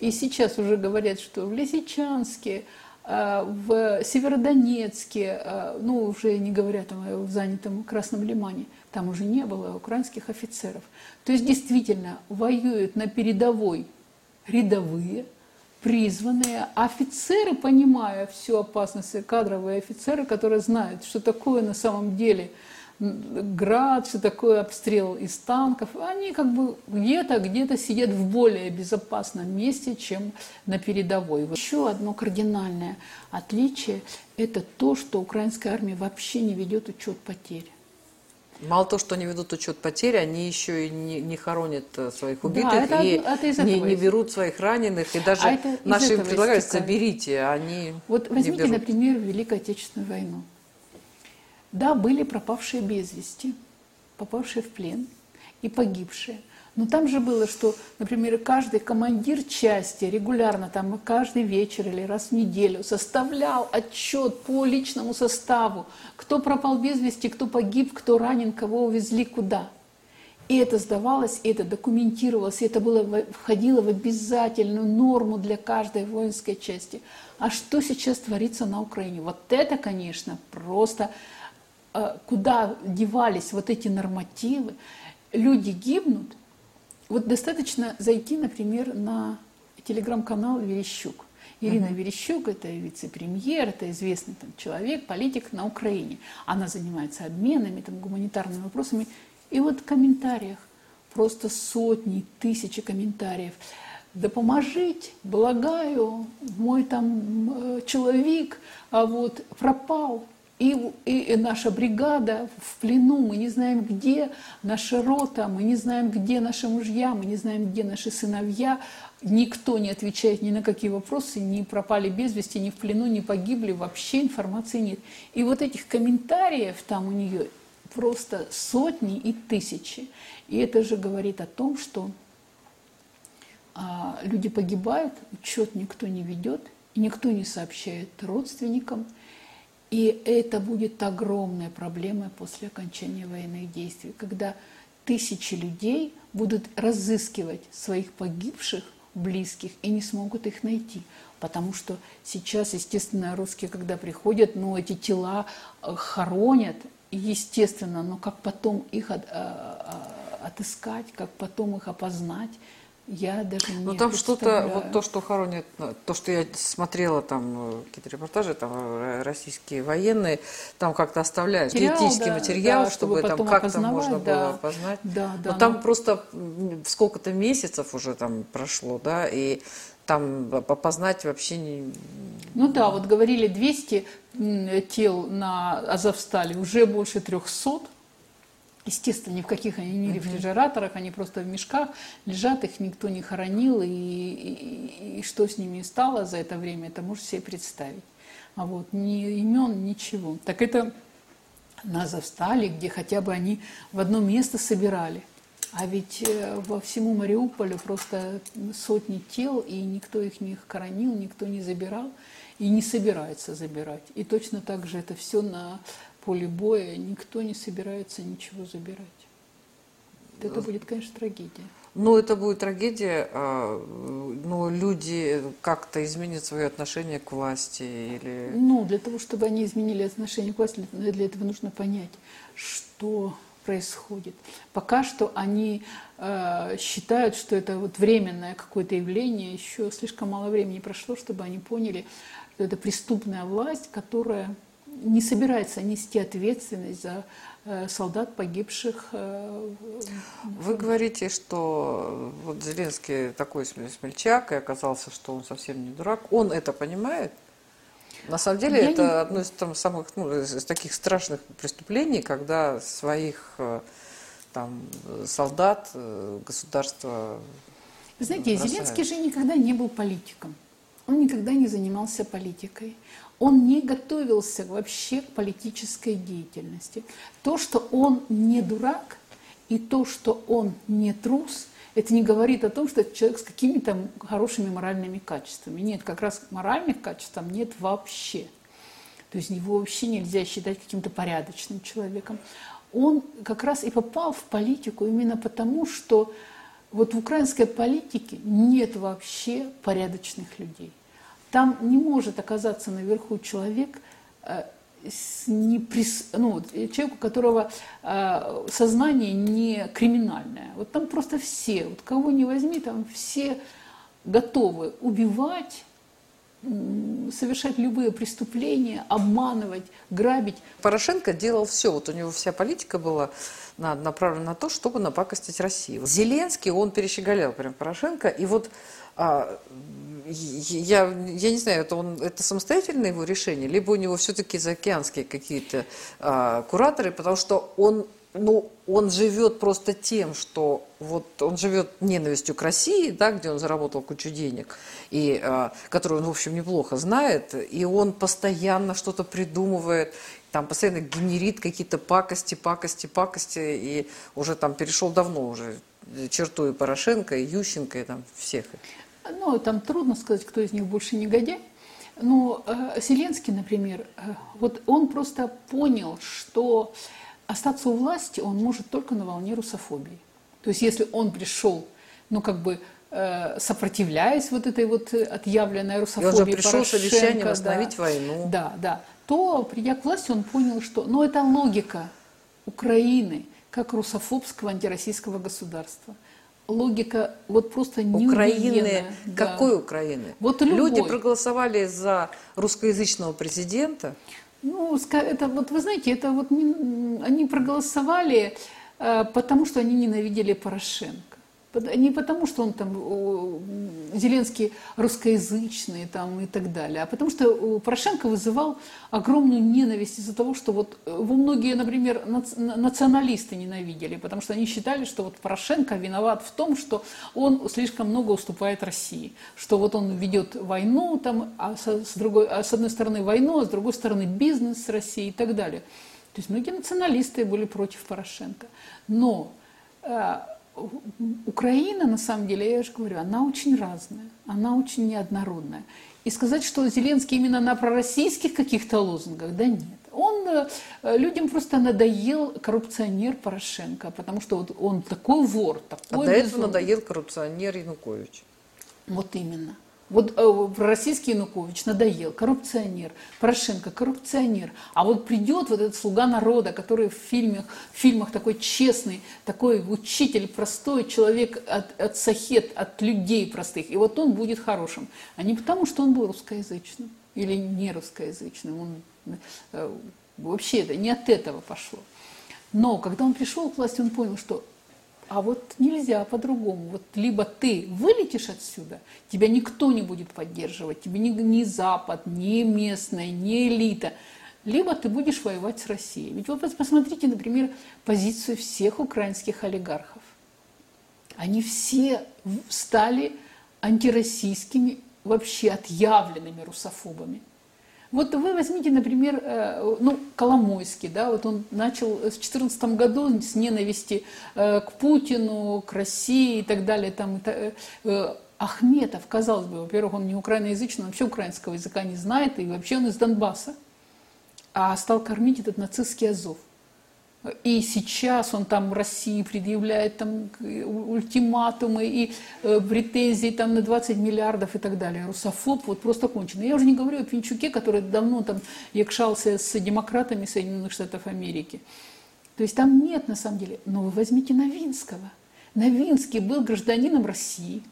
И сейчас уже говорят, что в Лисичанске, э, в Северодонецке, э, ну уже не говоря там в занятом Красном Лимане, там уже не было украинских офицеров. То есть действительно воюют на передовой рядовые, призванные офицеры, понимая всю опасность, кадровые офицеры, которые знают, что такое на самом деле – град, что такое обстрел из танков, они как бы где-то, где-то сидят в более безопасном месте, чем на передовой. Еще одно кардинальное отличие – это то, что украинская армия вообще не ведет учет потерь. Мало того, что они ведут учет потерь, они еще и не, не хоронят э, своих убитых да, это, и это не, не берут своих раненых. И даже а наши им предлагают, соберите, а они Вот возьмите, например, Великую Отечественную войну. Да, были пропавшие без вести, попавшие в плен и погибшие. Но там же было, что, например, каждый командир части регулярно, там каждый вечер или раз в неделю составлял отчет по личному составу, кто пропал без вести, кто погиб, кто ранен, кого увезли куда. И это сдавалось, и это документировалось, и это было, входило в обязательную норму для каждой воинской части. А что сейчас творится на Украине? Вот это, конечно, просто куда девались вот эти нормативы, люди гибнут. Вот достаточно зайти, например, на телеграм-канал Верещук. Ирина uh-huh. Верещук – это вице-премьер, это известный там, человек, политик на Украине. Она занимается обменами, там, гуманитарными вопросами. И вот в комментариях просто сотни, тысячи комментариев. Да поможите, благаю, мой там э, человек а вот пропал, и, и наша бригада в плену, мы не знаем, где наша рота, мы не знаем, где наши мужья, мы не знаем, где наши сыновья. Никто не отвечает ни на какие вопросы, не пропали без вести, ни в плену, не погибли, вообще информации нет. И вот этих комментариев там у нее просто сотни и тысячи. И это же говорит о том, что а, люди погибают, учет никто не ведет, никто не сообщает родственникам – и это будет огромная проблема после окончания военных действий, когда тысячи людей будут разыскивать своих погибших близких и не смогут их найти. Потому что сейчас, естественно, русские, когда приходят, ну, эти тела э, хоронят, естественно, но как потом их а, а, отыскать, как потом их опознать, я даже не Ну там что-то, вот то, что хоронят, ну, то, что я смотрела там э, какие-то репортажи, там э, российские военные, там как-то оставляют материал, теоретический да, материал, да, чтобы, чтобы там как-то можно да, было опознать. Да, да, но, там просто сколько-то месяцев уже там прошло, да, и там опознать вообще не... Ну да, вот говорили 200 тел на Азовстале, уже больше 300, Естественно, ни в каких они не рефрижераторах, они просто в мешках лежат, их никто не хоронил, и, и, и что с ними стало за это время, это можете себе представить. А вот ни имен, ничего. Так это на Завстале, где хотя бы они в одно место собирали. А ведь э, во всему Мариуполю просто сотни тел, и никто их не хоронил, никто не забирал и не собирается забирать. И точно так же это все на поле боя никто не собирается ничего забирать. Это будет, конечно, трагедия. Ну, это будет трагедия, а, но люди как-то изменят свое отношение к власти или... Ну, для того, чтобы они изменили отношение к власти, для этого нужно понять, что происходит. Пока что они э, считают, что это вот временное какое-то явление, еще слишком мало времени прошло, чтобы они поняли, что это преступная власть, которая не собирается нести ответственность за Э, солдат, погибших. Э, Вы говорите, что вот Зеленский такой смельчак, и оказался, что он совсем не дурак. Он это понимает? На самом деле Я это не... одно из там, самых ну, из таких страшных преступлений, когда своих э, там, солдат государство. Знаете, бросает. Зеленский же никогда не был политиком. Он никогда не занимался политикой. Он не готовился вообще к политической деятельности. То, что он не дурак, и то, что он не трус, это не говорит о том, что это человек с какими-то хорошими моральными качествами. Нет, как раз моральных качеств там нет вообще. То есть его вообще нельзя считать каким-то порядочным человеком. Он как раз и попал в политику именно потому, что вот в украинской политике нет вообще порядочных людей. Там не может оказаться наверху человек, э, с неприс... ну, человек, у которого э, сознание не криминальное. Вот там просто все, вот кого не возьми, там все готовы убивать, совершать любые преступления, обманывать, грабить. Порошенко делал все. Вот у него вся политика была направлена на то, чтобы напакостить России. Зеленский, он перещеголял прям Порошенко. И вот а, я, я не знаю, это, он, это самостоятельное его решение, либо у него все-таки заокеанские какие-то а, кураторы, потому что он, ну, он живет просто тем, что вот он живет ненавистью к России, да, где он заработал кучу денег, и, а, которую он, в общем, неплохо знает, и он постоянно что-то придумывает, там постоянно генерит какие-то пакости, пакости, пакости, и уже там перешел давно уже черту и Порошенко, и Ющенко, и там всех. Ну, там трудно сказать, кто из них больше негодяй. Но э, Зеленский, например, э, вот он просто понял, что остаться у власти он может только на волне русофобии. То есть если он пришел, ну как бы э, сопротивляясь вот этой вот отъявленной русофобии, и он же пришел Порошенко, совещанием остановить да, войну. Да, да. То, придя к власти, он понял, что, ну это логика Украины как русофобского антироссийского государства логика вот просто не Украины, какой да. Украины? Вот любой. Люди проголосовали за русскоязычного президента. Ну, это вот вы знаете, это вот они проголосовали, э, потому что они ненавидели Порошенко. Не потому, что он там, Зеленский русскоязычный там, и так далее, а потому что Порошенко вызывал огромную ненависть из-за того, что вот его многие, например, националисты ненавидели, потому что они считали, что вот Порошенко виноват в том, что он слишком много уступает России, что вот он ведет войну, там, а с, другой, а с одной стороны войну, а с другой стороны бизнес с Россией и так далее. То есть многие националисты были против Порошенко. Но э, Украина, на самом деле, я же говорю, она очень разная, она очень неоднородная. И сказать, что Зеленский именно на пророссийских каких-то лозунгах, да нет. Он э, людям просто надоел коррупционер Порошенко, потому что вот он такой вор, такой А до этого надоел коррупционер Янукович. Вот именно. Вот э, российский Янукович надоел, коррупционер, Порошенко коррупционер. А вот придет вот этот слуга народа, который в фильмах, в фильмах такой честный, такой учитель, простой человек от, от сахет, от людей простых. И вот он будет хорошим. А не потому, что он был русскоязычным или не русскоязычным. Он, э, вообще это не от этого пошло. Но когда он пришел к власти, он понял, что а вот нельзя по-другому. Вот либо ты вылетишь отсюда, тебя никто не будет поддерживать, тебе ни, ни Запад, ни местная, ни элита, либо ты будешь воевать с Россией. Ведь вы посмотрите, например, позицию всех украинских олигархов. Они все стали антироссийскими, вообще отъявленными русофобами. Вот вы возьмите, например, э, ну, Коломойский, да, вот он начал в 2014 году с ненависти э, к Путину, к России и так далее. Там, э, Ахметов, казалось бы, во-первых, он не украиноязычный, он вообще украинского языка не знает, и вообще он из Донбасса, а стал кормить этот нацистский Азов. И сейчас он там России предъявляет там ультиматумы и э, претензии там на 20 миллиардов и так далее. Русофоб вот просто конченый. Я уже не говорю о Пинчуке, который давно там якшался с демократами Соединенных Штатов Америки. То есть там нет на самом деле. Но вы возьмите Новинского. Новинский был гражданином России.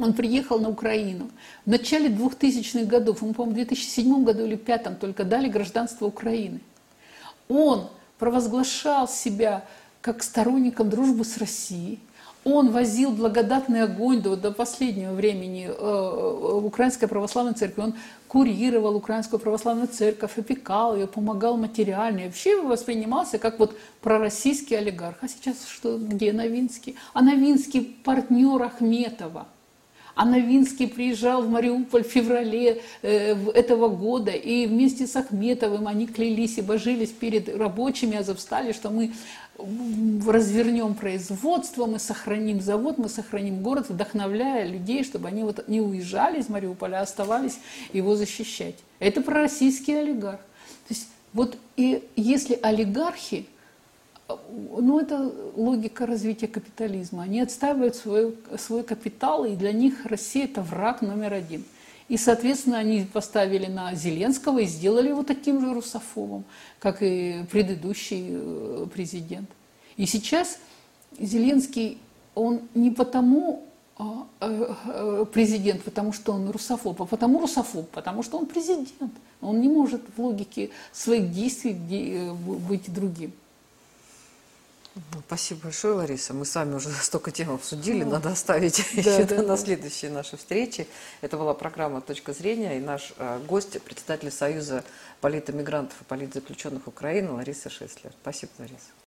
Он приехал на Украину. В начале 2000-х годов, ему, по-моему, в 2007 году или 2005 только дали гражданство Украины. Он провозглашал себя как сторонником дружбы с Россией. Он возил благодатный огонь до, до последнего времени э, э Украинской Православной Церкви. Он курировал Украинскую Православную Церковь, опекал ее, помогал материально. И вообще воспринимался как вот пророссийский олигарх. А сейчас что, где Новинский? А Новинский партнер Ахметова – а Новинский приезжал в Мариуполь в феврале э, этого года, и вместе с Ахметовым они клялись и божились перед рабочими Азовстали, что мы развернем производство, мы сохраним завод, мы сохраним город, вдохновляя людей, чтобы они вот не уезжали из Мариуполя, а оставались его защищать. Это пророссийский олигарх. То есть вот и если олигархи ну, это логика развития капитализма. Они отстаивают свой, свой капитал, и для них Россия – это враг номер один. И, соответственно, они поставили на Зеленского и сделали его таким же русофобом, как и предыдущий э, президент. И сейчас Зеленский, он не потому а, э, э, президент, потому что он русофоб, а потому русофоб, потому что он президент. Он не может в логике своих действий быть другим. Ну, спасибо большое, Лариса. Мы с вами уже столько тем обсудили, ну, надо оставить да, еще да, на да. следующие наши встречи. Это была программа «Точка зрения» и наш э, гость, председатель Союза политэмигрантов и политзаключенных Украины Лариса Шеслер. Спасибо, Лариса.